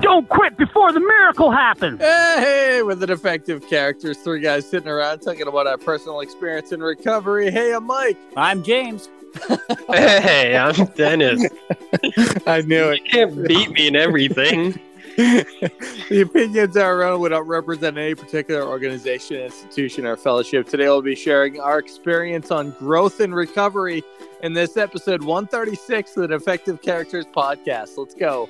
Don't quit before the miracle happens. Hey, with the defective characters, three guys sitting around talking about our personal experience in recovery. Hey, I'm Mike. I'm James. hey, I'm Dennis. I knew it. You can't beat me in everything. the opinions are our own. We don't any particular organization, institution, or fellowship. Today, we'll be sharing our experience on growth and recovery in this episode 136 of the Defective Characters podcast. Let's go.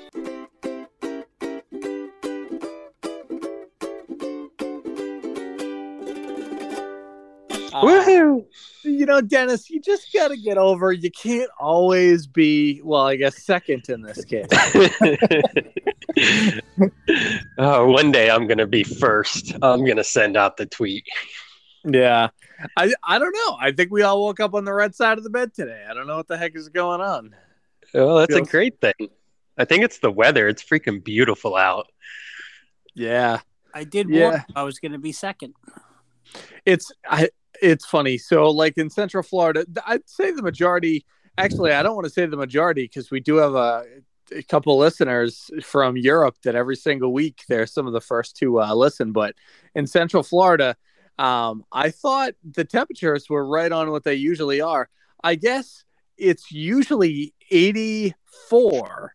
Uh, Woohoo! You know, Dennis, you just got to get over. You can't always be, well, I guess, second in this case. oh, one day I'm going to be first. I'm going to send out the tweet. Yeah. I, I don't know. I think we all woke up on the red side of the bed today. I don't know what the heck is going on. Well, that's Feels... a great thing. I think it's the weather. It's freaking beautiful out. Yeah. I did yeah. I was going to be second. It's I it's funny. So, like in Central Florida, I'd say the majority. Actually, I don't want to say the majority because we do have a, a, couple listeners from Europe that every single week they're some of the first to uh, listen. But in Central Florida, um, I thought the temperatures were right on what they usually are. I guess it's usually 84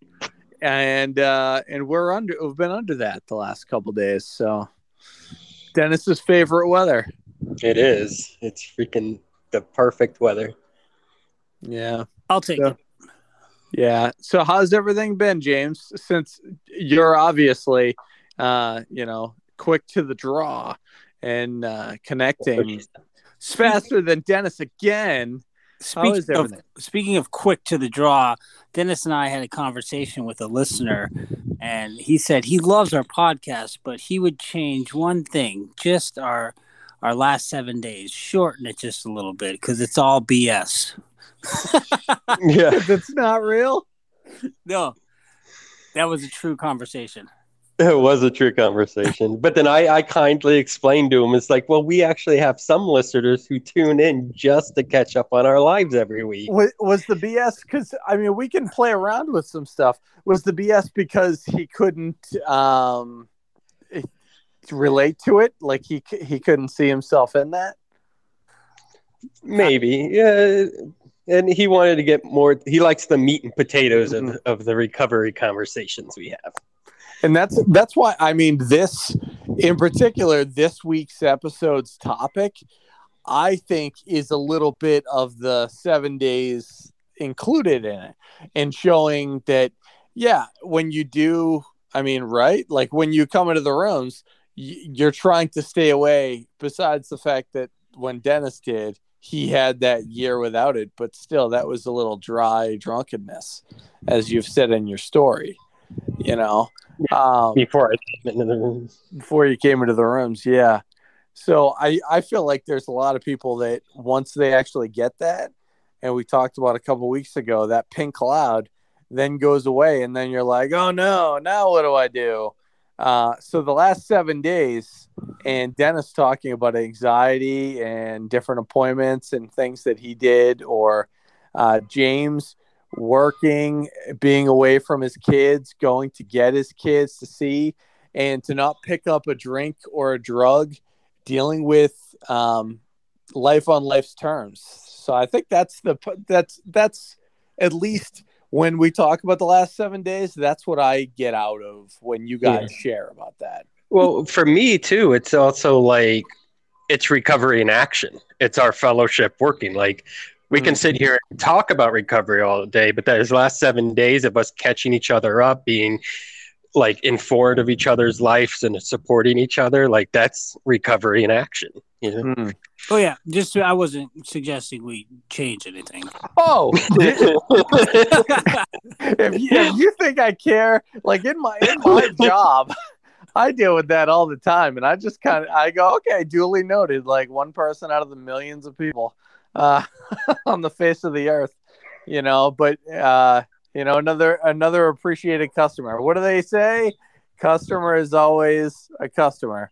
and uh and we're under we've been under that the last couple days so dennis's favorite weather it is. It's freaking the perfect weather. Yeah. I'll take so, it. Yeah. So how's everything been, James? Since you're obviously uh, you know, quick to the draw and uh connecting faster than Dennis again. Speaking of, speaking of quick to the draw, Dennis and I had a conversation with a listener, and he said he loves our podcast, but he would change one thing, just our our last seven days, shorten it just a little bit because it's all BS. yeah, that's not real. No, that was a true conversation. It was a true conversation. but then I, I kindly explained to him, it's like, well, we actually have some listeners who tune in just to catch up on our lives every week. Was, was the BS because, I mean, we can play around with some stuff. Was the BS because he couldn't um, relate to it? Like he he couldn't see himself in that. Maybe, yeah. And he wanted to get more. He likes the meat and potatoes mm-hmm. of, of the recovery conversations we have. And that's that's why I mean this in particular. This week's episode's topic, I think, is a little bit of the seven days included in it, and showing that yeah, when you do I mean, right? Like when you come into the rooms, you're trying to stay away besides the fact that when dennis did he had that year without it but still that was a little dry drunkenness as you've said in your story you know? Um, before i came into the rooms before you came into the rooms yeah. So i i feel like there's a lot of people that once they actually get that and we talked about a couple weeks ago that pink cloud then goes away and then you're like oh no now what do i do uh, so the last seven days, and Dennis talking about anxiety and different appointments and things that he did, or uh, James working, being away from his kids, going to get his kids to see, and to not pick up a drink or a drug, dealing with um, life on life's terms. So I think that's the that's that's at least when we talk about the last seven days, that's what I get out of when you guys yeah. share about that. Well, for me too, it's also like it's recovery in action. It's our fellowship working. Like we mm can sit here and talk about recovery all day, but those last seven days of us catching each other up, being like informed of each other's lives and supporting each other, like that's recovery in action. You know? mm Oh yeah, just I wasn't suggesting we change anything. Oh, if, you, if you think I care, like in my in my job, I deal with that all the time, and I just kind of I go, okay, duly noted. Like one person out of the millions of people uh, on the face of the earth, you know. But uh, you know, another another appreciated customer. What do they say? Customer is always a customer.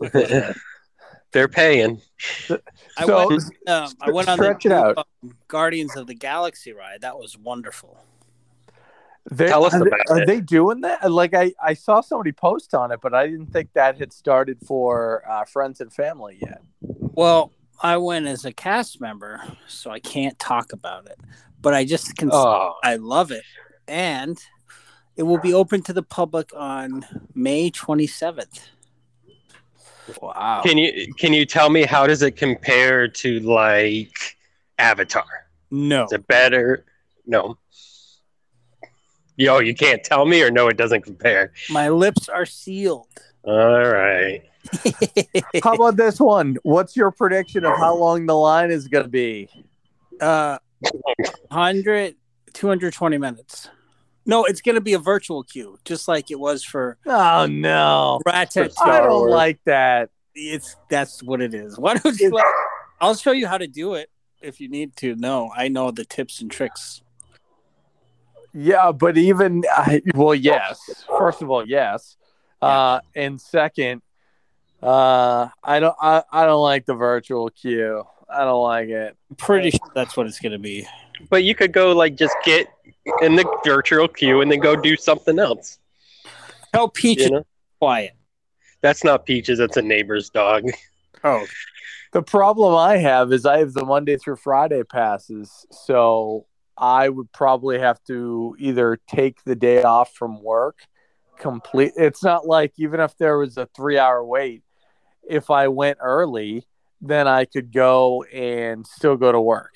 They're paying. I went. Um, I went on the it out. um, Guardians of the Galaxy ride. That was wonderful. they, Tell us are, they, about are it. they doing that? Like I, I saw somebody post on it, but I didn't think that had started for uh, friends and family yet. Well, I went as a cast member, so I can't talk about it. But I just can. Oh, I love it, and it will be open to the public on May twenty seventh. Wow. can you can you tell me how does it compare to like Avatar? No. Is it better? No. Yo, you can't tell me, or no, it doesn't compare. My lips are sealed. All right. How about this one? What's your prediction of how long the line is going to be? uh 100 220 minutes. No, it's going to be a virtual queue, just like it was for Oh no, Ratatouille. I don't like that. It's that's what it is. Why don't you? Let, I'll show you how to do it if you need to. No, I know the tips and tricks. Yeah, but even I well, yes. First of all, yes, uh, and second, uh, I don't, I, I don't like the virtual queue. I don't like it. I'm pretty sure that's what it's going to be. But you could go like just get in the virtual queue and then go do something else. Tell Peach You know, quiet. that's not Peaches. That's a neighbor's dog. Oh, The problem I have is I have the Monday through Friday passes, so I would probably have to either take the day off from work complete. It's not like even if there was a three hour wait, if I went early, then I could go and still go to work.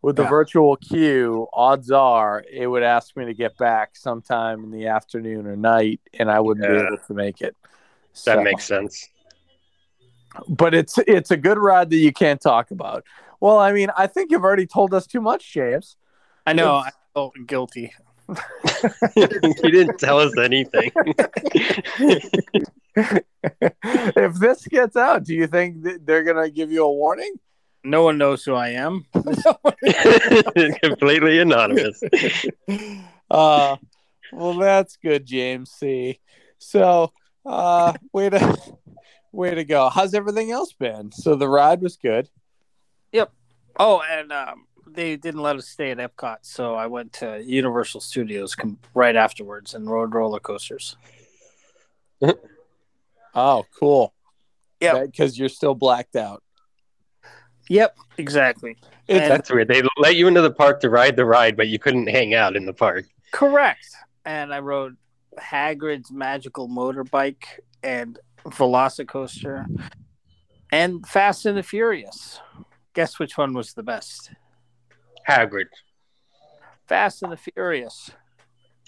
With the Yeah. virtual queue, odds are it would ask me to get back sometime in the afternoon or night, and I wouldn't be able to make it. That So- makes sense. but it's it's a good ride that you can't talk about. Well, I mean, I think you've already told us too much, James. I know. I feel guilty. you didn't tell us anything. if this gets out, do you think that they're gonna give you a warning? No one knows who I am. Completely anonymous. Uh, well, that's good, James C. So, uh, way to way to go. How's everything else been? So the ride was good. Yep. Oh, and um, they didn't let us stay at Epcot, so I went to Universal Studios com- right afterwards and rode roller coasters. Oh, cool. Yeah. because you're still blacked out. Yep, exactly. It's- And- That's weird. They let you into the park to ride the ride, but you couldn't hang out in the park. Correct. And I rode Hagrid's magical motorbike and Velocicoaster and Fast and the Furious. Guess which one was the best? Hagrid. Fast and the Furious.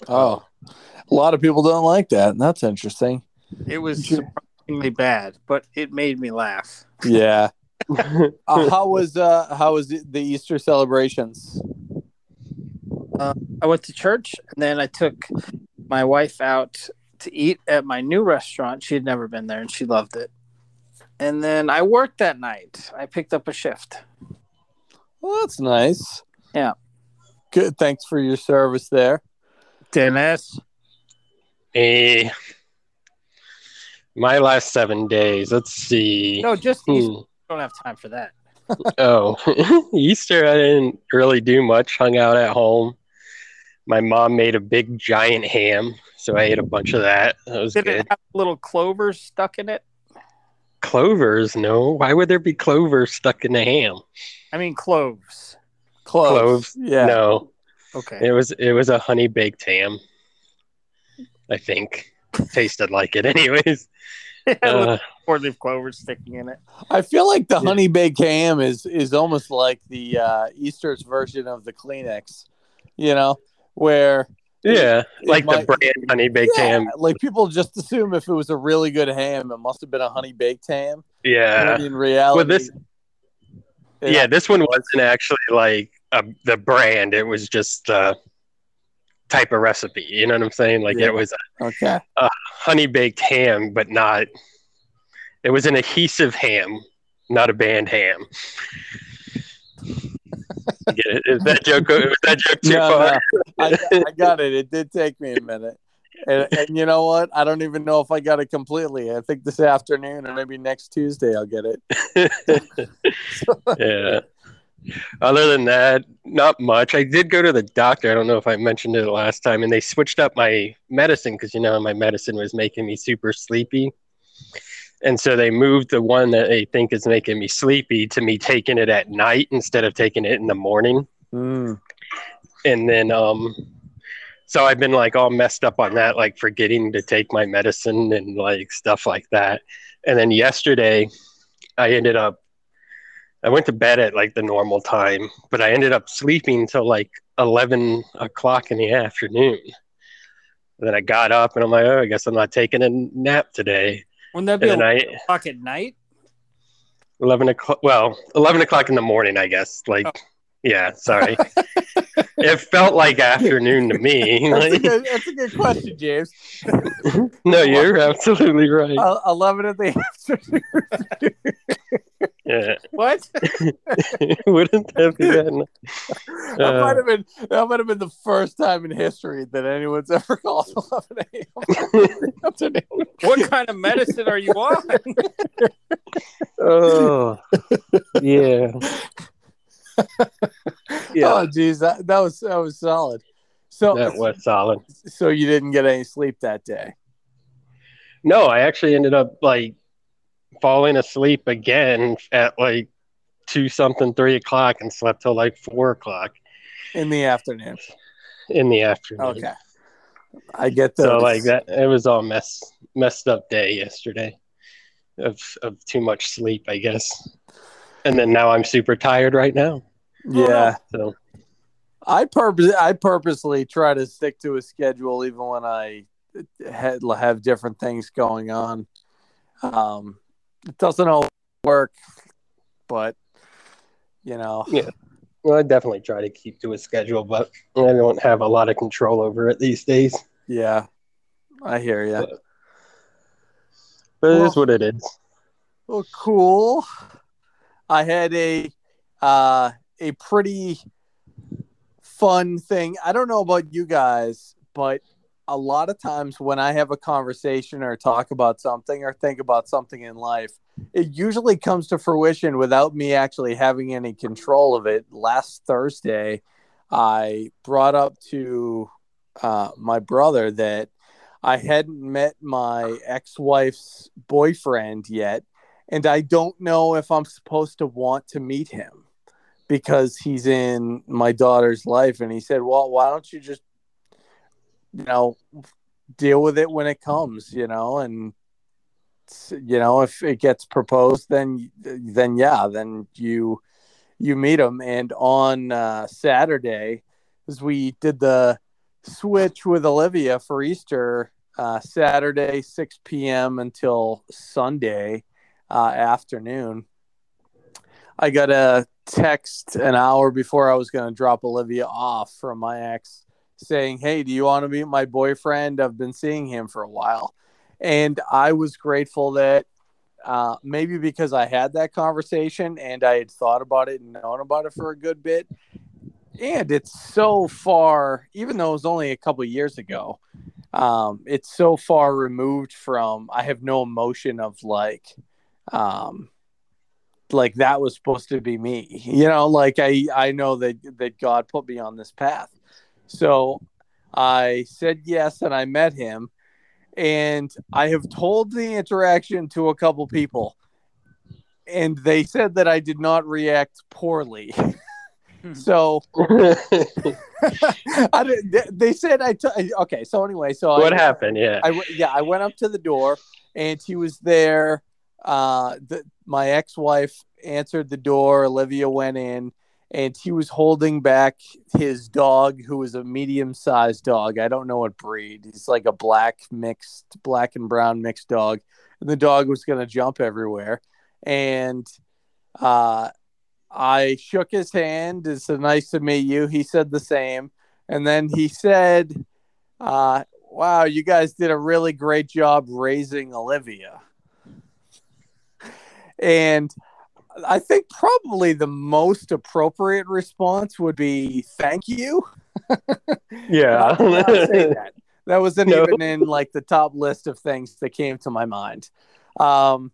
Oh, a lot of people don't like that. That's interesting. It was surprisingly bad, but it made me laugh. Yeah. uh, how was uh how was the Easter celebrations? I went to church and then I took my wife out to eat at my new restaurant. She had never been there and she loved it. And then I worked that night. I picked up a shift. Well, that's nice. Yeah. Good. Thanks for your service there. Dennis. Eh, my last seven days. Let's see. No, just Hmm. Easter. don't have time for that. Oh, Easter, I didn't really do much. Hung out at home. My mom made a big giant ham, so I ate a bunch of that. That was Did good. it have little clovers stuck in it? Clovers? No. Why would there be clovers stuck in the ham? I mean cloves. Close. Cloves? Yeah. No. Okay. It was it was a honey baked ham. I think tasted like it, anyways. Uh, Four leaf clovers sticking in it. I feel like the honey baked ham is is almost like the uh, Easter's version of the Kleenex. You know, where yeah, it like might- the brand honey baked Yeah, ham. like people just assume if it was a really good ham, it must have been a honey baked ham. Yeah. When in reality, Well, this yeah, this one wasn't actually like a, the brand. It was just uh, type of recipe. You know what I'm saying? Like Yeah. it was a, Okay. a honey baked ham, but not. It was an adhesive ham, not a band ham. Get it? Is that joke? Was that joke too No, far? no. I, I got it. It did take me a minute. And, and you know what? I don't even know if I got it completely. I think this afternoon or maybe next Tuesday I'll get it. yeah. Other than that, not much. I did go to the doctor. I don't know if I mentioned it last time, and they switched up my medicine because you know my medicine was making me super sleepy, and so they moved the one that they think is making me sleepy to me taking it at night instead of taking it in the morning. Mm. And then, um, so I've been like all messed up on that, like forgetting to take my medicine and like stuff like that. And then yesterday, I ended up I went to bed at like the normal time, but I ended up sleeping till like 11 o'clock in the afternoon. And then I got up and I'm like, oh, I guess I'm not taking a nap today. Wouldn't that be And then I, 11 o'clock at night? 11 o'clock, well, 11 o'clock in the morning, I guess. Like, oh. yeah, sorry. it felt like afternoon to me. That's, a good, that's a good question, James. no, you're absolutely right. Uh, 11 at the afternoon. Yeah. What? Wouldn't that be that nice? that Uh, might have been that might have been the first time in history that anyone's ever called 11 a.m. afternoon. what kind of medicine are you on? Oh, yeah. Yeah. Oh, geez, that, that was that was solid. So That was solid. so you didn't get any sleep that day. No, I actually ended up like falling asleep again at like two something, three o'clock, and slept till like four o'clock in the afternoon. in the afternoon. Okay, I get those. So like that, it was all mess messed up day yesterday, of of too much sleep, I guess. And then now I'm super tired right now. Yeah, So I purpose I purposely try to stick to a schedule even when I had, have different things going on. Um, it doesn't always work, but you know, Yeah. well, I definitely try to keep to a schedule, but I don't have a lot of control over it these days. yeah, I hear you. But- But it is what it is. Well, cool. I had a uh, a pretty fun thing. I don't know about you guys, but a lot of times when I have a conversation or talk about something or think about something in life, it usually comes to fruition without me actually having any control of it. Last Thursday, I brought up to uh, my brother that I hadn't met my ex wife's boyfriend yet and I don't know if I'm supposed to want to meet him because he's in my daughter's life. And he said, Well, why don't you just, you know, deal with it when it comes, you know, and you know, if it gets proposed, then then yeah, then you you meet him. And on uh, Saturday, as we did the switch with Olivia for Easter, uh, Saturday, 6 p.m. until Sunday uh, afternoon. I got a text an hour before I was going to drop Olivia off from my ex saying, Hey, do you want to meet my boyfriend? I've been seeing him for a while. And I was grateful that uh, maybe because I had that conversation and I had thought about it and known about it for a good bit. And it's so far, even though it was only a couple years ago, um, it's so far removed from, I have no emotion of like, um like that was supposed to be me you know like i i know that that god put me on this path so i said yes and i met him and i have told the interaction to a couple people and they said that i did not react poorly so I did, they- they said I t- okay so anyway so what I, happened? Yeah. I w- yeah, I went up to the door and he was there. Uh, the, my ex-wife answered the door. Olivia went in and he was holding back his dog, who was a medium-sized dog. I don't know what breed. He's like a black mixed, black and brown mixed dog. And the dog was going to jump everywhere. And uh, I shook his hand. It's nice to meet you. He said the same. And then he said, uh, Wow, you guys did a really great job raising Olivia. And I think probably the most appropriate response would be thank you. Yeah. That. That wasn't No. even in like the top list of things that came to my mind. Um,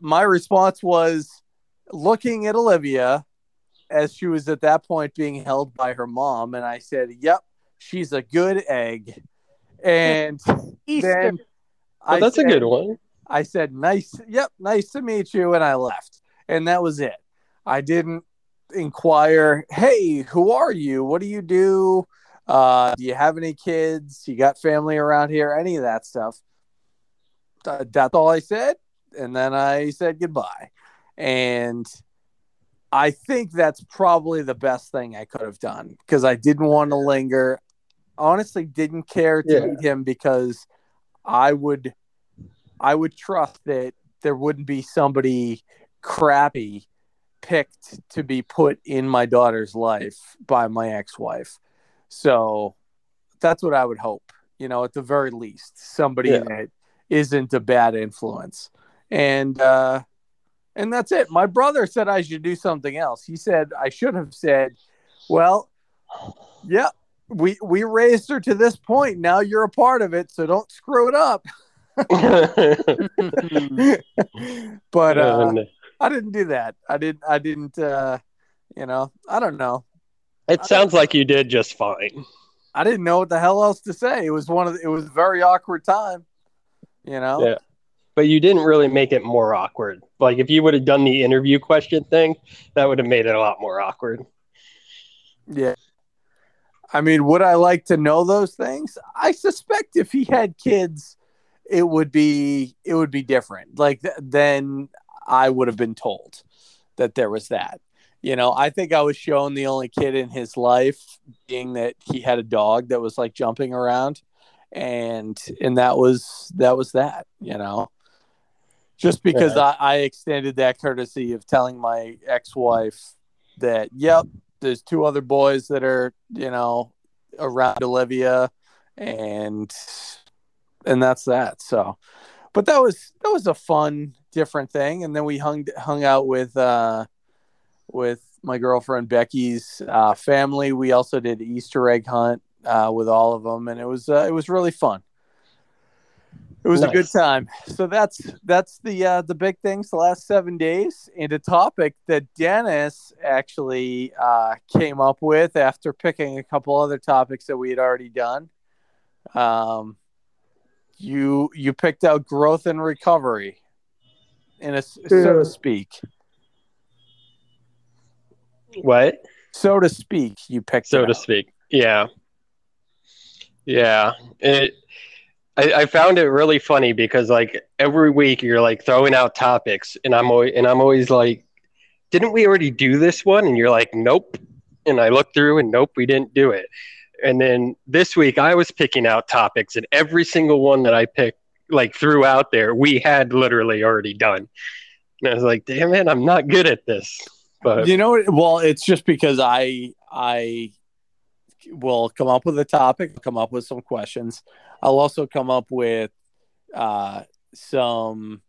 my response was looking at Olivia as she was at that point being held by her mom, and I said, "Yep, she's a good egg." And Easter. then Well, I that's a good one. I said, "Nice, yep, nice to meet you," and I left, and that was it. I didn't inquire, "Hey, who are you? What do you do? Uh, do you have any kids? You got family around here? Any of that stuff?" Th- That's all I said, and then I said goodbye. And I think that's probably the best thing I could have done because I didn't want to linger. Honestly, didn't care to Yeah. meet him because I would I would trust that there wouldn't be somebody crappy picked to be put in my daughter's life by my ex-wife. So that's what I would hope, you know, at the very least, somebody Yeah. that isn't a bad influence. And uh and that's it. My brother said I should do something else. He said I should have said, "Well, yeah, we we raised her to this point. Now you're a part of it, so don't screw it up." but uh, I didn't do that. I didn't. I didn't. Uh, you know, I don't know. it sounds like you did just fine. I didn't know what the hell else to say. It was one of. The, it was a very awkward time. You know. Yeah. But you didn't really make it more awkward. Like if you would have done the interview question thing, that would have made it a lot more awkward. Yeah. I mean, would I like to know those things? I suspect if he had kids, it would be it would be different. Like th- then I would have been told that there was that. You know, I think I was shown the only kid in his life being that he had a dog that was like jumping around and and that was that was that, you know. Just because Yeah. I, I extended that courtesy of telling my ex-wife that yep, there's two other boys that are you know around Olivia, and and that's that. So, but that was that was a fun, different thing. And then we hung hung out with uh, with my girlfriend Becky's uh, family. We also did Easter egg hunt uh, with all of them, and it was uh, it was really fun. It was a good time. So that's that's the uh, the big things the last seven days, and a topic that Dennis actually uh, came up with after picking a couple other topics that we had already done. Um, you you picked out growth and recovery, in a so to speak. What? So to speak, you picked So it to speak. Yeah. Yeah. It I, I found it really funny because like every week you're like throwing out topics and I'm always and I'm always like, didn't we already do this one? And you're like, nope. And I look through and nope, we didn't do it. And then this week I was picking out topics and every single one that I picked like threw out there, we had literally already done. And I was like, damn it, I'm not good at this. But You know, well, it's just because I I will come up with a topic, come up with some questions. I'll also come up with uh, some.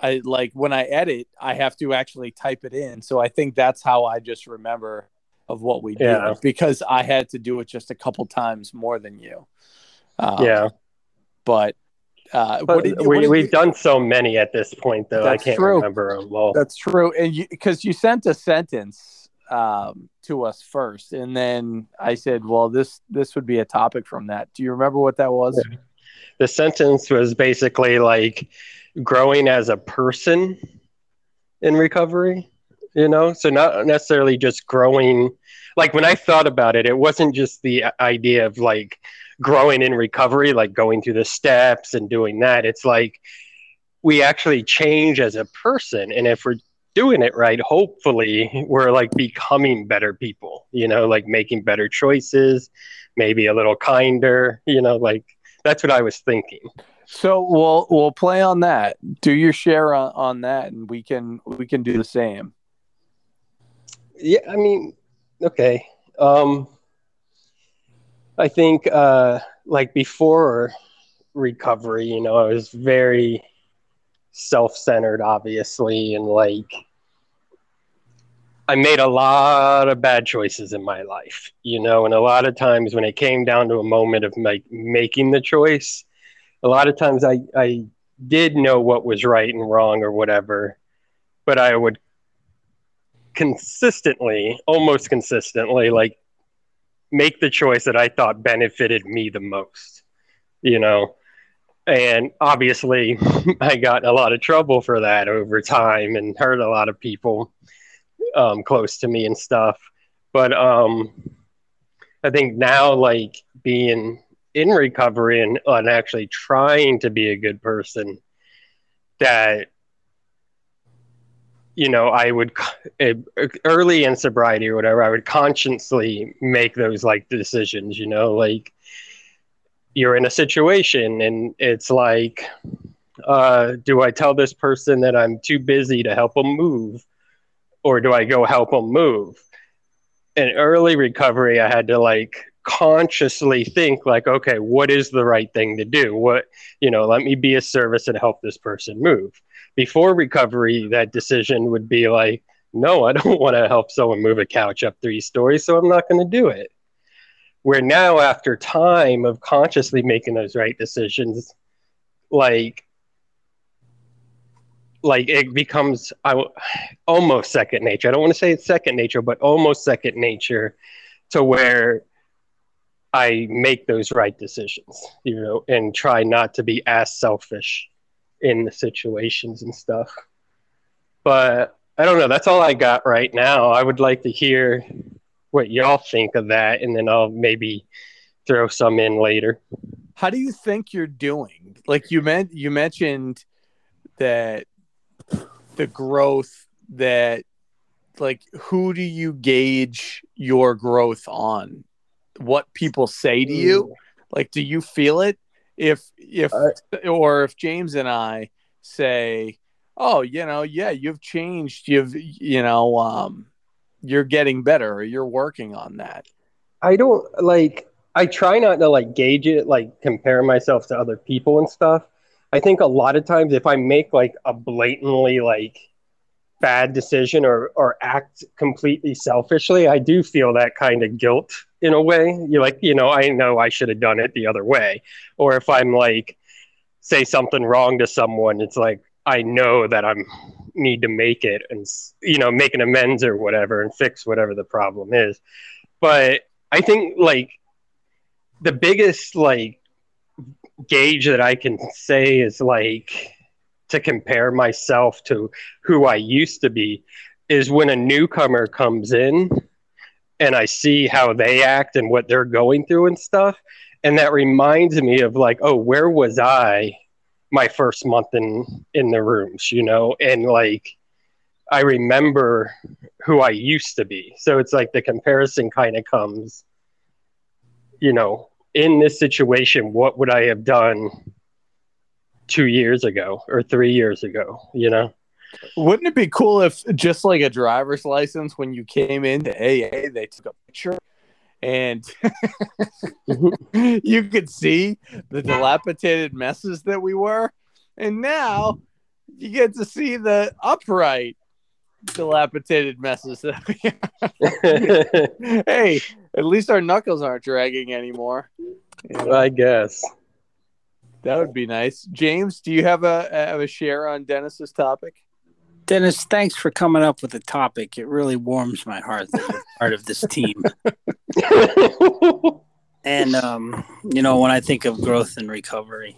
I like when I edit, I have to actually type it in. So I think that's how I just remember of what we Yeah. did because I had to do it just a couple times more than you. Uh, yeah. but uh, But you- we, we've you- done so many at this point, though. I can't true. remember them all. That's true, and because you sent a sentence um, to us first, and then I said, "Well, this this would be a topic from that." Do you remember what that was? the sentence was basically like growing as a person in recovery, you know? So, not necessarily just growing. Like, when I thought about it, it wasn't just the uh, idea of like growing in recovery, like going through the steps and doing that. It's like we actually change as a person. And if we're doing it right, hopefully we're like becoming better people, you know, like making better choices, maybe a little kinder, you know, like that's what I was thinking. So we'll we'll play on that. Do your share on, on that, and we can we can do the same. Yeah, I mean, okay. Um I think uh, like before recovery, you know, I was very self-centered, obviously, and like I made a lot of bad choices in my life, you know, and a lot of times when it came down to a moment of like making the choice, a lot of times I, I did know what was right and wrong or whatever, but I would consistently, almost consistently, like make the choice that I thought benefited me the most, you know. And obviously, I got a lot of trouble for that over time and hurt a lot of people um, close to me and stuff. But um, I think now, like being in recovery and, and actually trying to be a good person, that you know, I would early in sobriety or whatever, I would consciously make those like decisions, you know, like you're in a situation and it's like, uh, do I tell this person that I'm too busy to help them move or do I go help them move? In early recovery, I had to like consciously think like, okay, what is the right thing to do? What, you know, let me be a service and help this person move before recovery, that decision would be like, no, I don't want to help someone move a couch up three stories, so I'm not going to do it. Where now, after time of consciously making those right decisions, like, like it becomes I, almost second nature. I don't want to say it's second nature, but almost second nature to where I make those right decisions, you know, and try not to be as selfish in the situations and stuff. But I don't know. That's all I got right now. I would like to hear what y'all think of that, and then I'll maybe throw some in later. How do you think you're doing? Like you meant, you mentioned that the growth that, like, who do you gauge your growth on? What people say to you? Hmm. Like, do you feel it? If if or if James and I say, "Oh, you know, yeah, you've changed. You've you know, um, you're getting better. Or you're working on that." I don't like. I try not to like gauge it, like compare myself to other people and stuff. I think a lot of times if I make like a blatantly like bad decision or or act completely selfishly, I do feel that kind of guilt in a way. You're like, you know, I know I should have done it the other way. Or if I'm like say something wrong to someone, it's like I know that I'm need to make it and you know make an amends or whatever and fix whatever the problem is. But I think like the biggest like gauge that I can say is like to compare myself to who I used to be is when a newcomer comes in and I see how they act and what they're going through and stuff. And that reminds me of like, oh, where was I my first month in in the rooms, you know? And like I remember who I used to be. So it's like the comparison kind of comes, you know, in this situation, what would I have done two years ago or three years ago, you know? Wouldn't it be cool if just like a driver's license, when you came into AA, they took a picture and mm-hmm. you could see the dilapidated messes that we were. And now you get to see the upright dilapidated messes that we hey, at least our knuckles aren't dragging anymore. You know? I guess. That would be nice. James, do you have a have a share on Dennis's topic? Dennis, thanks for coming up with a topic. It really warms my heart that you're part of this team. and um, you know, when I think of growth and recovery,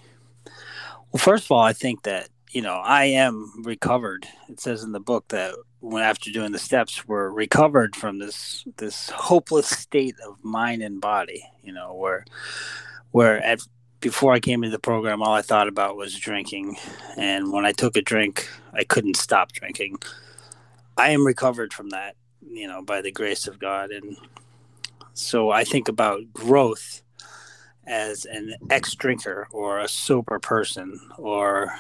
well, first of all, I think that you know I am recovered. It says in the book that when after doing the steps, we're recovered from this this hopeless state of mind and body. You know, where where at before I came into the program, all I thought about was drinking. And when I took a drink, I couldn't stop drinking. I am recovered from that, you know, by the grace of God. And so I think about growth as an ex drinker or a sober person or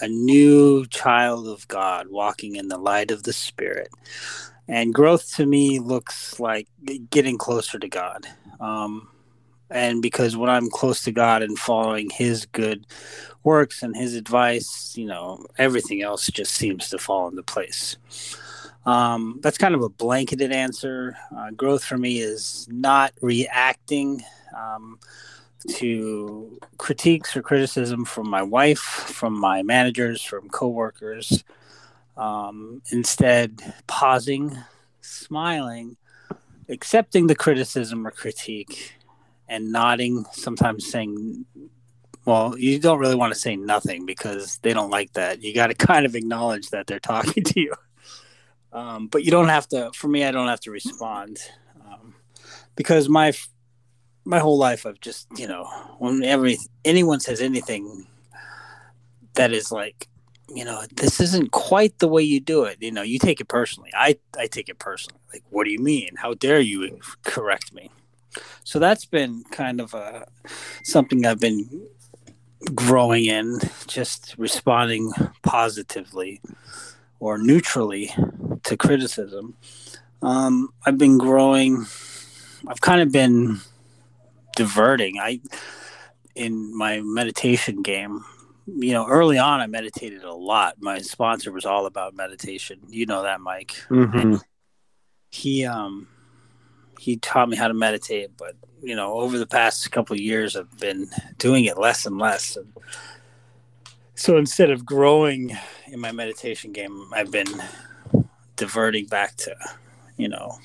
a new child of God walking in the light of the Spirit. And growth to me looks like getting closer to God. Um, and because when I'm close to God and following His good works and His advice, you know, everything else just seems to fall into place. Um, that's kind of a blanketed answer. Uh, growth for me is not reacting um, to critiques or criticism from my wife, from my managers, from coworkers. Um, instead, pausing, smiling, accepting the criticism or critique, and nodding, sometimes saying, well, you don't really want to say nothing because they don't like that. You got to kind of acknowledge that they're talking to you. Um, but you don't have to, for me, I don't have to respond um, because my, my whole life I've just, you know, whenever anyone says anything that is like, you know, this isn't quite the way you do it. You know, you take it personally. I, I take it personally. Like, what do you mean? How dare you correct me? So that's been kind of a, something I've been growing in, just responding positively or neutrally to criticism. Um, I've been growing. I've kind of been diverting. I in my meditation game. You know, early on, I meditated a lot. My sponsor was all about meditation. You know that, Mike. Mm-hmm. He um he taught me how to meditate, but you know, over the past couple of years, I've been doing it less and less. And so instead of growing in my meditation game, I've been diverting back to, you know,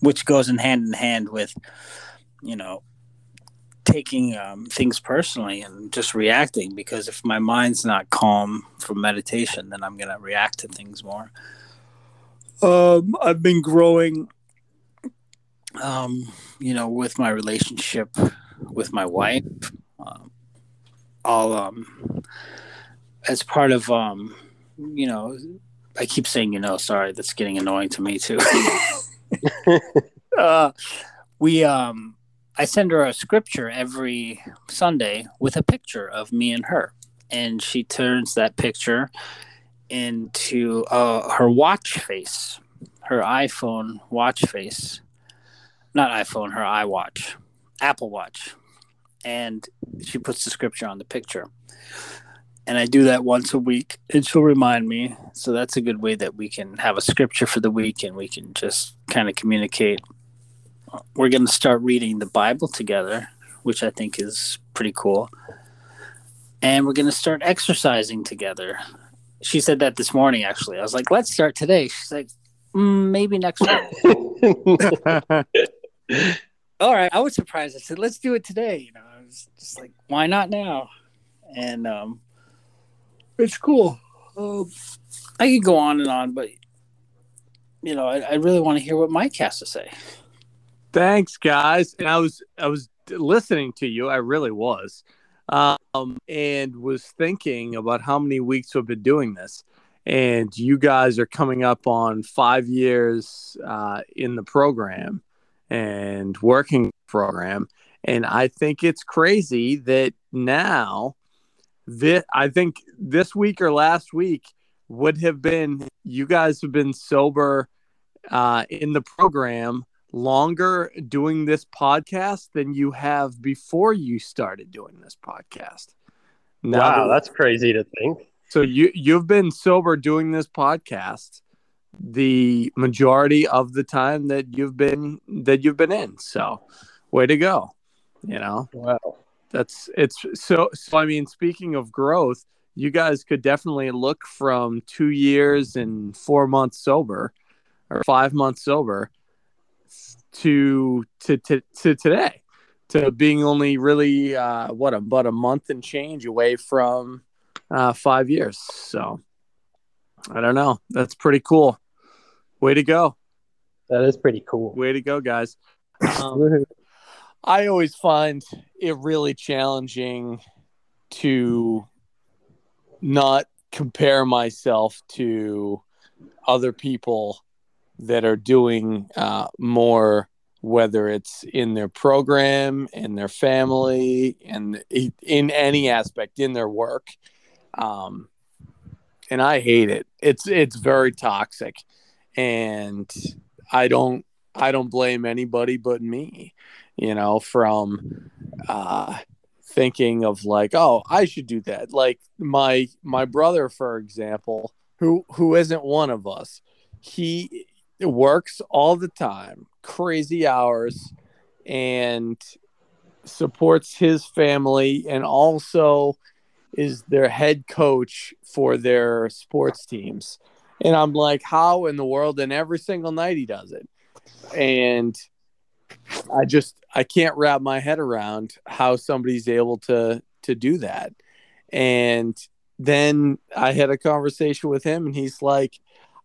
which goes in hand in hand with, you know, taking um, things personally and just reacting. Because if my mind's not calm from meditation, then I'm going to react to things more. Um, I've been growing um, you know, with my relationship with my wife, um, I'll, um, as part of, um, you know, I keep saying, you know, sorry, that's getting annoying to me too. uh, we, um, I send her a scripture every Sunday with a picture of me and her, and she turns that picture into uh, her watch face, her iPhone watch face not iPhone, her iWatch, Apple Watch. And she puts the scripture on the picture. And I do that once a week, and she'll remind me. So that's a good way that we can have a scripture for the week and we can just kind of communicate. We're going to start reading the Bible together, which I think is pretty cool. And we're going to start exercising together. She said that this morning, actually. I was like, let's start today. She's like, mm, maybe next week. all right. I was surprised. I said, let's do it today. You know, I was just like, why not now? And um, it's cool. Um, I could go on and on, but you know, I, I really want to hear what Mike has to say. Thanks, guys. And I was I was listening to you. I really was, um, and was thinking about how many weeks we've been doing this. And you guys are coming up on five years uh, in the program and working program. And I think it's crazy that now this I think this week or last week would have been you guys have been sober uh, in the program longer doing this podcast than you have before you started doing this podcast. Now wow, that's crazy to think. So you you've been sober doing this podcast the majority of the time that you've been that you've been in. So, way to go. You know. Wow. That's it's so so I mean speaking of growth, you guys could definitely look from 2 years and 4 months sober or 5 months sober to to to, to today to being only really uh what about a month and change away from uh 5 years. So I don't know. That's pretty cool. Way to go. That is pretty cool. Way to go, guys. Um, I always find it really challenging to not compare myself to other people that are doing uh, more, whether it's in their program, in their family, and in any aspect in their work. Um, and I hate it. It's it's very toxic, and I don't I don't blame anybody but me, you know, from uh, thinking of like, oh, I should do that. Like my my brother, for example, who who isn't one of us, he works all the time, crazy hours, and supports his family, and also is their head coach for their sports teams. And I'm like, how in the world? And every single night he does it. And I just I can't wrap my head around how somebody's able to to do that. And then I had a conversation with him and he's like,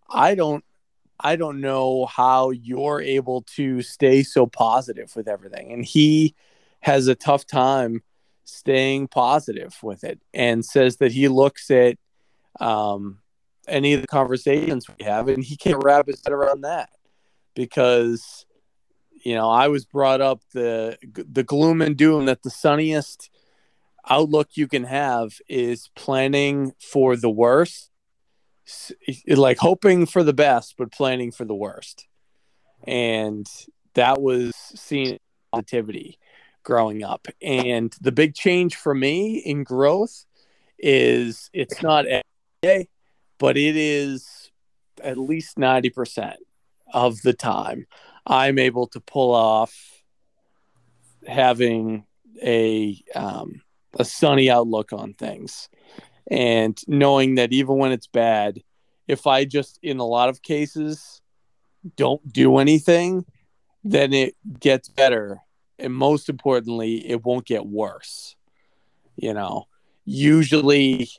I don't I don't know how you're able to stay so positive with everything. And he has a tough time staying positive with it and says that he looks at um, any of the conversations we have and he can't wrap his head around that because you know i was brought up the the gloom and doom that the sunniest outlook you can have is planning for the worst like hoping for the best but planning for the worst. And that was seen positivity growing up. And the big change for me in growth is it's not every day but it is at least 90% of the time I'm able to pull off having a um, a sunny outlook on things and knowing that even when it's bad if I just in a lot of cases don't do anything then it gets better and most importantly it won't get worse you know usually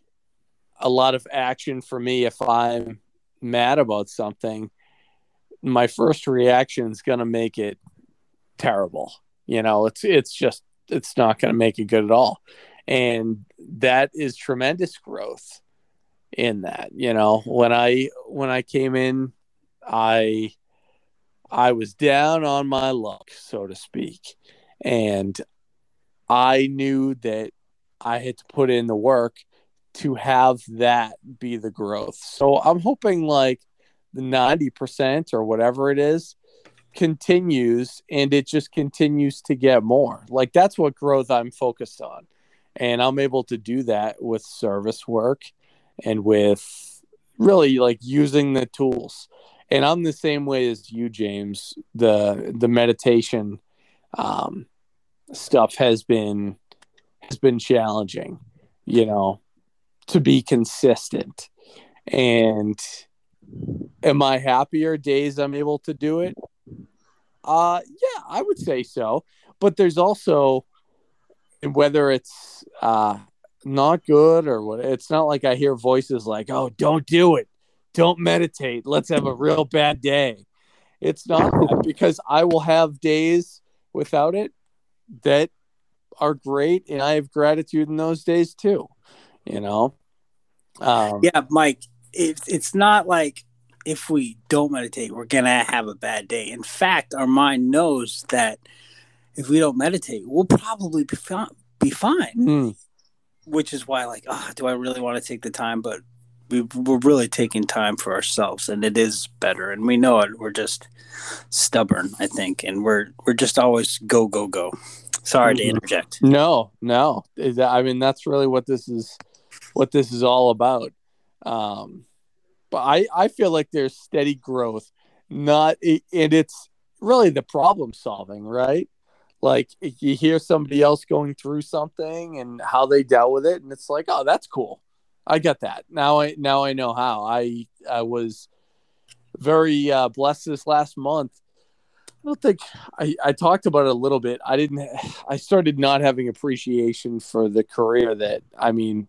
a lot of action for me if I'm mad about something. My first reaction is going to make it terrible. You know, it's it's just it's not going to make it good at all. And that is tremendous growth in that. You know, when I when I came in, I I was down on my luck, so to speak. And I knew that I had to put in the work to have that be the growth. So I'm hoping like the 90% or whatever it is continues and it just continues to get more. Like that's what growth I'm focused on. And I'm able to do that with service work and with really like using the tools. And I'm the same way as you, James. The the meditation um, stuff has been has been challenging, you know, to be consistent. And am I happier days I'm able to do it? Uh yeah, I would say so. But there's also whether it's uh not good or what it's not like I hear voices like, "Oh, don't do it. Don't meditate. Let's have a real bad day." It's not that because I will have days without it that are great and I have gratitude in those days too you know um, yeah mike it, it's not like if we don't meditate we're gonna have a bad day in fact our mind knows that if we don't meditate we'll probably be, fi- be fine mm. which is why like oh, do i really want to take the time but we, we're really taking time for ourselves and it is better and we know it we're just stubborn i think and we're we're just always go go go sorry mm-hmm. to interject no no i mean that's really what this is what this is all about. Um, but I, I feel like there's steady growth, not, and it's really the problem solving, right? Like you hear somebody else going through something and how they dealt with it, and it's like, oh, that's cool. I get that now. I now I know how. I I was very uh, blessed this last month. I don't think I, I talked about it a little bit. I didn't. I started not having appreciation for the career that I mean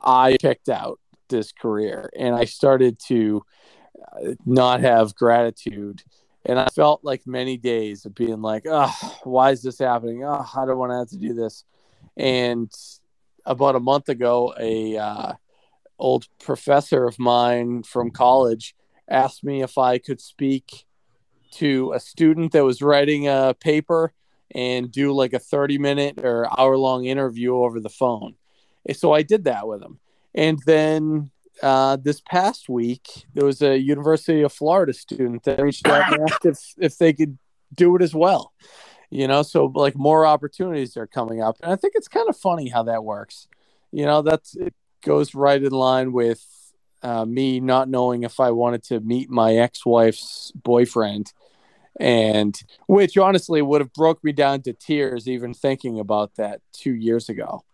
I picked out this career and I started to uh, not have gratitude. And I felt like many days of being like, oh, why is this happening? Oh, I don't want to have to do this. And about a month ago, a uh, old professor of mine from college asked me if I could speak to a student that was writing a paper and do like a 30 minute or hour long interview over the phone so I did that with him. And then uh, this past week there was a University of Florida student that reached out and asked if if they could do it as well. You know, so like more opportunities are coming up, and I think it's kind of funny how that works. You know, that's it goes right in line with uh, me not knowing if I wanted to meet my ex-wife's boyfriend, and which honestly would have broke me down to tears even thinking about that two years ago.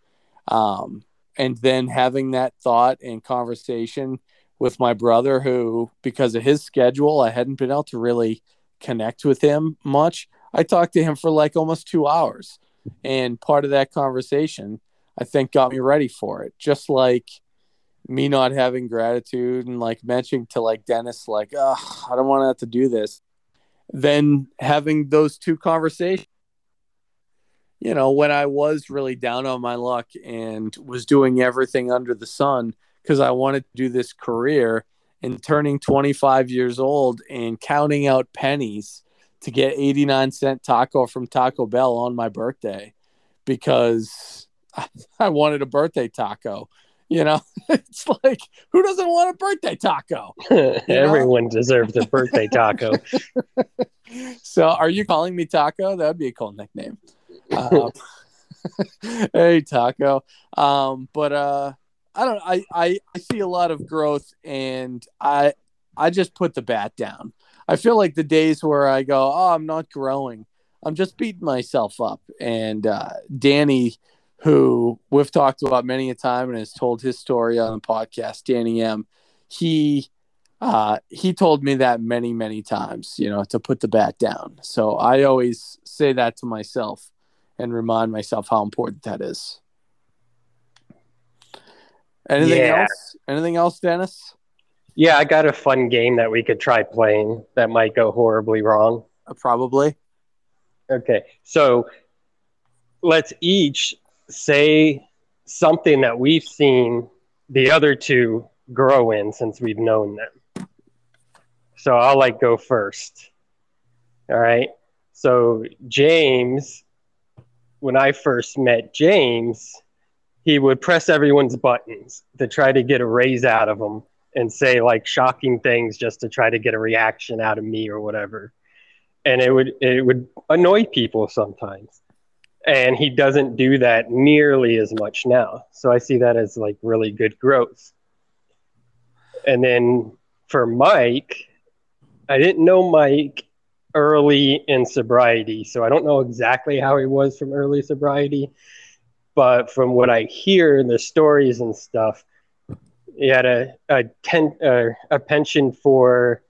Um, and then having that thought and conversation with my brother, who because of his schedule, I hadn't been able to really connect with him much. I talked to him for like almost two hours, and part of that conversation, I think, got me ready for it. Just like me not having gratitude and like mentioning to like Dennis, like, I don't want to have to do this. Then having those two conversations, you know, when I was really down on my luck and was doing everything under the sun because I wanted to do this career and turning 25 years old and counting out pennies to get 89 cent taco from Taco Bell on my birthday because I wanted a birthday taco you know, it's like who doesn't want a birthday taco? Everyone deserves a birthday taco. so, are you calling me Taco? That would be a cool nickname. Um, hey, Taco. Um, but uh, I don't. I, I I see a lot of growth, and I I just put the bat down. I feel like the days where I go, oh, I'm not growing. I'm just beating myself up. And uh, Danny who we've talked about many a time and has told his story on the podcast, Danny M. He uh, he told me that many, many times, you know, to put the bat down. So I always say that to myself and remind myself how important that is. Anything Yeah. else? Anything else, Dennis? Yeah, I got a fun game that we could try playing that might go horribly wrong. Uh, probably. Okay, so let's each say something that we've seen the other two grow in since we've known them. So I'll like go first. All right. So James, when I first met James, he would press everyone's buttons to try to get a raise out of them and say like shocking things just to try to get a reaction out of me or whatever. And it would it would annoy people sometimes and he doesn't do that nearly as much now. So I see that as like really good growth. And then for Mike, I didn't know Mike early in sobriety, so I don't know exactly how he was from early sobriety, but from what I hear, in the stories and stuff, he had a a, ten, uh, a penchant for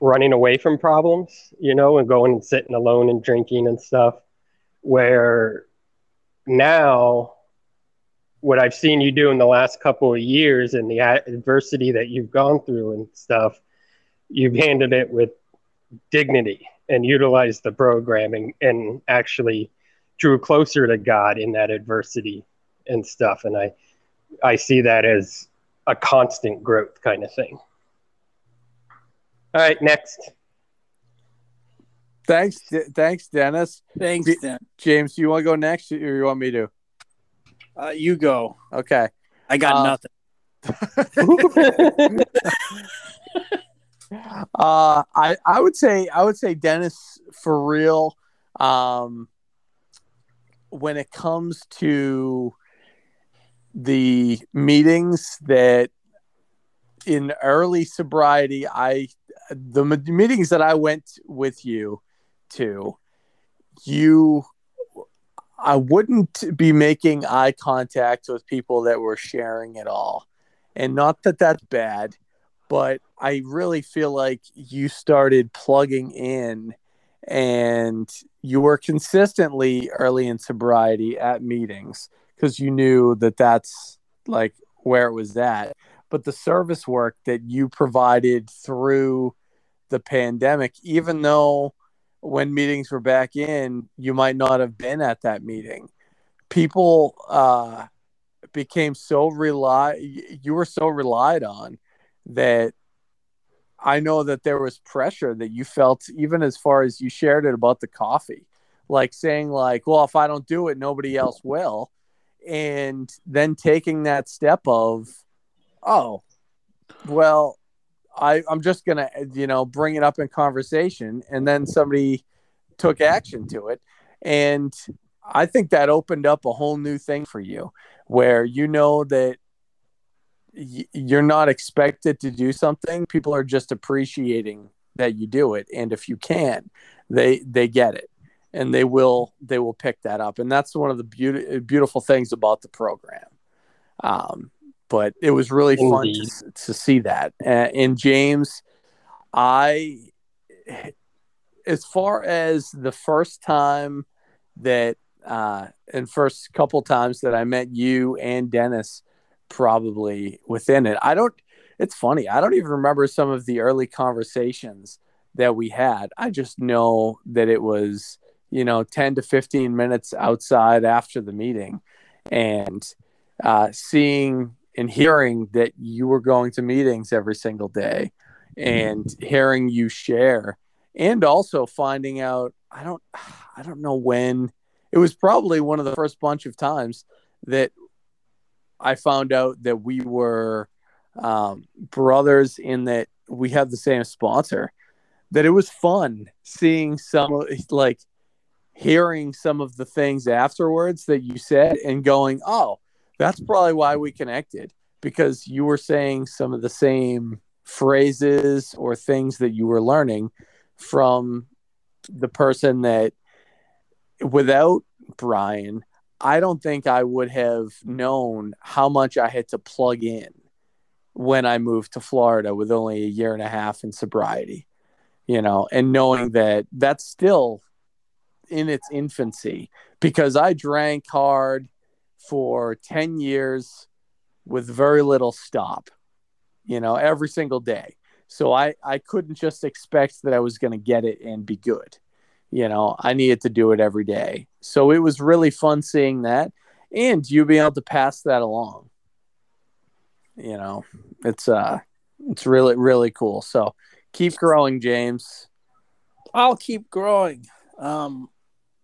running away from problems, you know, and going and sitting alone and drinking and stuff where now what I've seen you do in the last couple of years and the adversity that you've gone through and stuff, you've handled it with dignity and utilized the programming and actually drew closer to God in that adversity and stuff. And I, I see that as a constant growth kind of thing. All right, next. Thanks, thanks, Dennis. Thanks. James, do you want to go next, or you want me to? Uh, you go. Okay. I got Uh, nothing. Uh, I I would say I would say Dennis for real. Um, when it comes to the meetings that in early sobriety, I the meetings that I went with you to, you I wouldn't be making eye contact with people that were sharing it all. And not that that's bad, but I really feel like you started plugging in and you were consistently early in sobriety at meetings because you knew that that's like where it was at. But the service work that you provided through the pandemic, even though when meetings were back in, you might not have been at that meeting. People uh, became so rely. You were so relied on that I know that there was pressure that you felt, even as far as you shared it about the coffee, like saying like, "Well, if I don't do it, nobody else will," and then taking that step of, oh, well, I, I'm just gonna, you know, bring it up in conversation, and then somebody took action to it, and I think that opened up a whole new thing for you, where you know that y- you're not expected to do something; people are just appreciating that you do it, and if you can, they they get it, and they will they will pick that up, and that's one of the beauty, beautiful things about the program. Um, but it was really fun to, to, see that. Uh, and James, I, as far as the first time that, uh, and first couple times that I met you and Dennis, probably within it, I don't. It's funny. I don't even remember some of the early conversations that we had. I just know that it was, you know, 10 to 15 minutes outside after the meeting and uh, seeing and hearing that you were going to meetings every single day and hearing you share and also finding out i don't i don't know when it was probably one of the first bunch of times that i found out that we were um, brothers in that we had the same sponsor that it was fun seeing some like hearing some of the things afterwards that you said and going oh that's probably why we connected because you were saying some of the same phrases or things that you were learning from the person that without Brian, I don't think I would have known how much I had to plug in when I moved to Florida with only a year and a half in sobriety, you know, and knowing that that's still in its infancy because I drank hard for 10 years with very little stop, you know, every single day. So I, I couldn't just expect that I was going to get it and be good. You know, I needed to do it every day. So it was really fun seeing that and you being able to pass that along. You know, it's uh it's really really cool. So keep growing, James. I'll keep growing. Um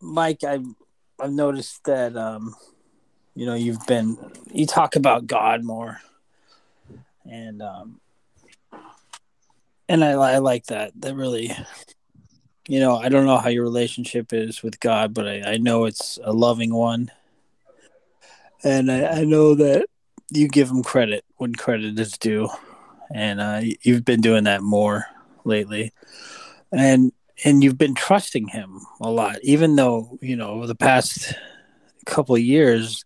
Mike, I've I've noticed that um you know you've been you talk about god more. And um and i, I like that that really you know i don't know how your relationship is with god but i, I know it's a loving one. And I, I know that you give him credit when credit is due. And uh, you've been doing that more lately. And and you've been trusting him a lot even though you know over the past couple years,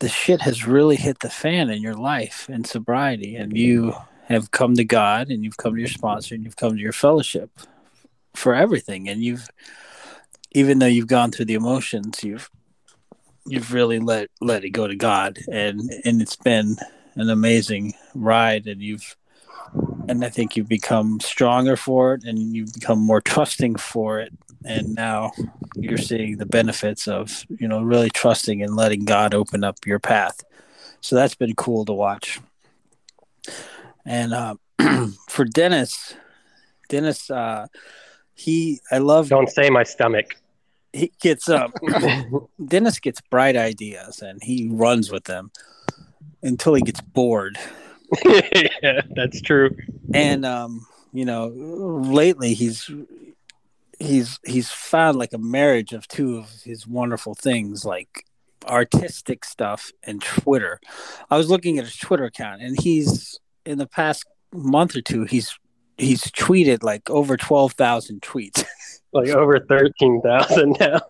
the shit has really hit the fan in your life and sobriety, and you have come to God, and you've come to your sponsor, and you've come to your fellowship for everything, and you've even though you've gone through the emotions, you've you've really let let it go to God, and and it's been an amazing ride, and you've and I think you've become stronger for it, and you've become more trusting for it, and now you're seeing the benefits of you know really trusting and letting God open up your path. So that's been cool to watch. And uh, for Dennis, Dennis, uh, he I love. Don't say my stomach. He gets um, Dennis gets bright ideas and he runs with them until he gets bored. yeah, that's true. And um, you know, lately he's he's he's found like a marriage of two of his wonderful things like artistic stuff and Twitter. I was looking at his Twitter account and he's in the past month or two he's he's tweeted like over 12,000 tweets. like over 13,000 now.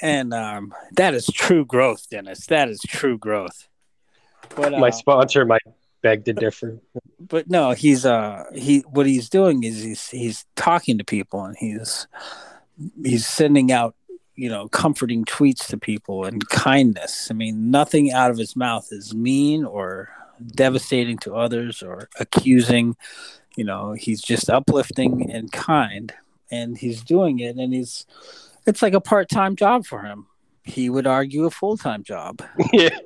And um that is true growth, Dennis. That is true growth. But uh, my sponsor might beg to differ. But no, he's uh he what he's doing is he's he's talking to people and he's he's sending out you know comforting tweets to people and kindness. I mean, nothing out of his mouth is mean or devastating to others or accusing. You know, he's just uplifting and kind, and he's doing it, and he's it's like a part time job for him. He would argue a full time job. Yeah.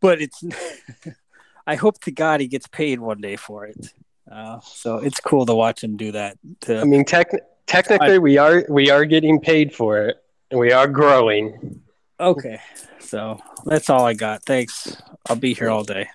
but it's I hope to God he gets paid one day for it. Uh, so it's cool to watch him do that. To, I mean, tech, technically, I, we are we are getting paid for it, and we are growing. Okay, so that's all I got. Thanks. I'll be here all day.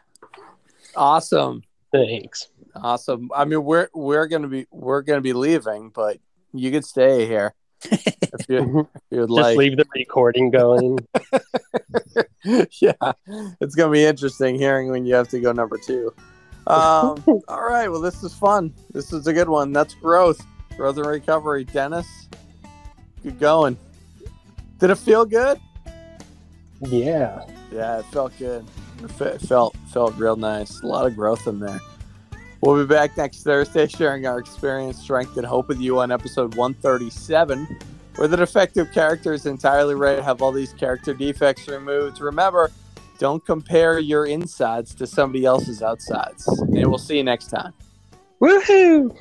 Awesome. Thanks. Awesome. I mean, we're we're gonna be we're gonna be leaving, but you could stay here if you, if you would Just leave the recording going. yeah, it's gonna be interesting hearing when you have to go number two. Um, all right. Well, this is fun. This is a good one. That's growth, growth and recovery. Dennis, good going. Did it feel good? Yeah. Yeah, it felt good. It it felt felt real nice. A lot of growth in there. We'll be back next Thursday sharing our experience, strength, and hope with you on episode 137, where the defective character is entirely ready to have all these character defects removed. Remember, don't compare your insides to somebody else's outsides. And we'll see you next time. Woohoo!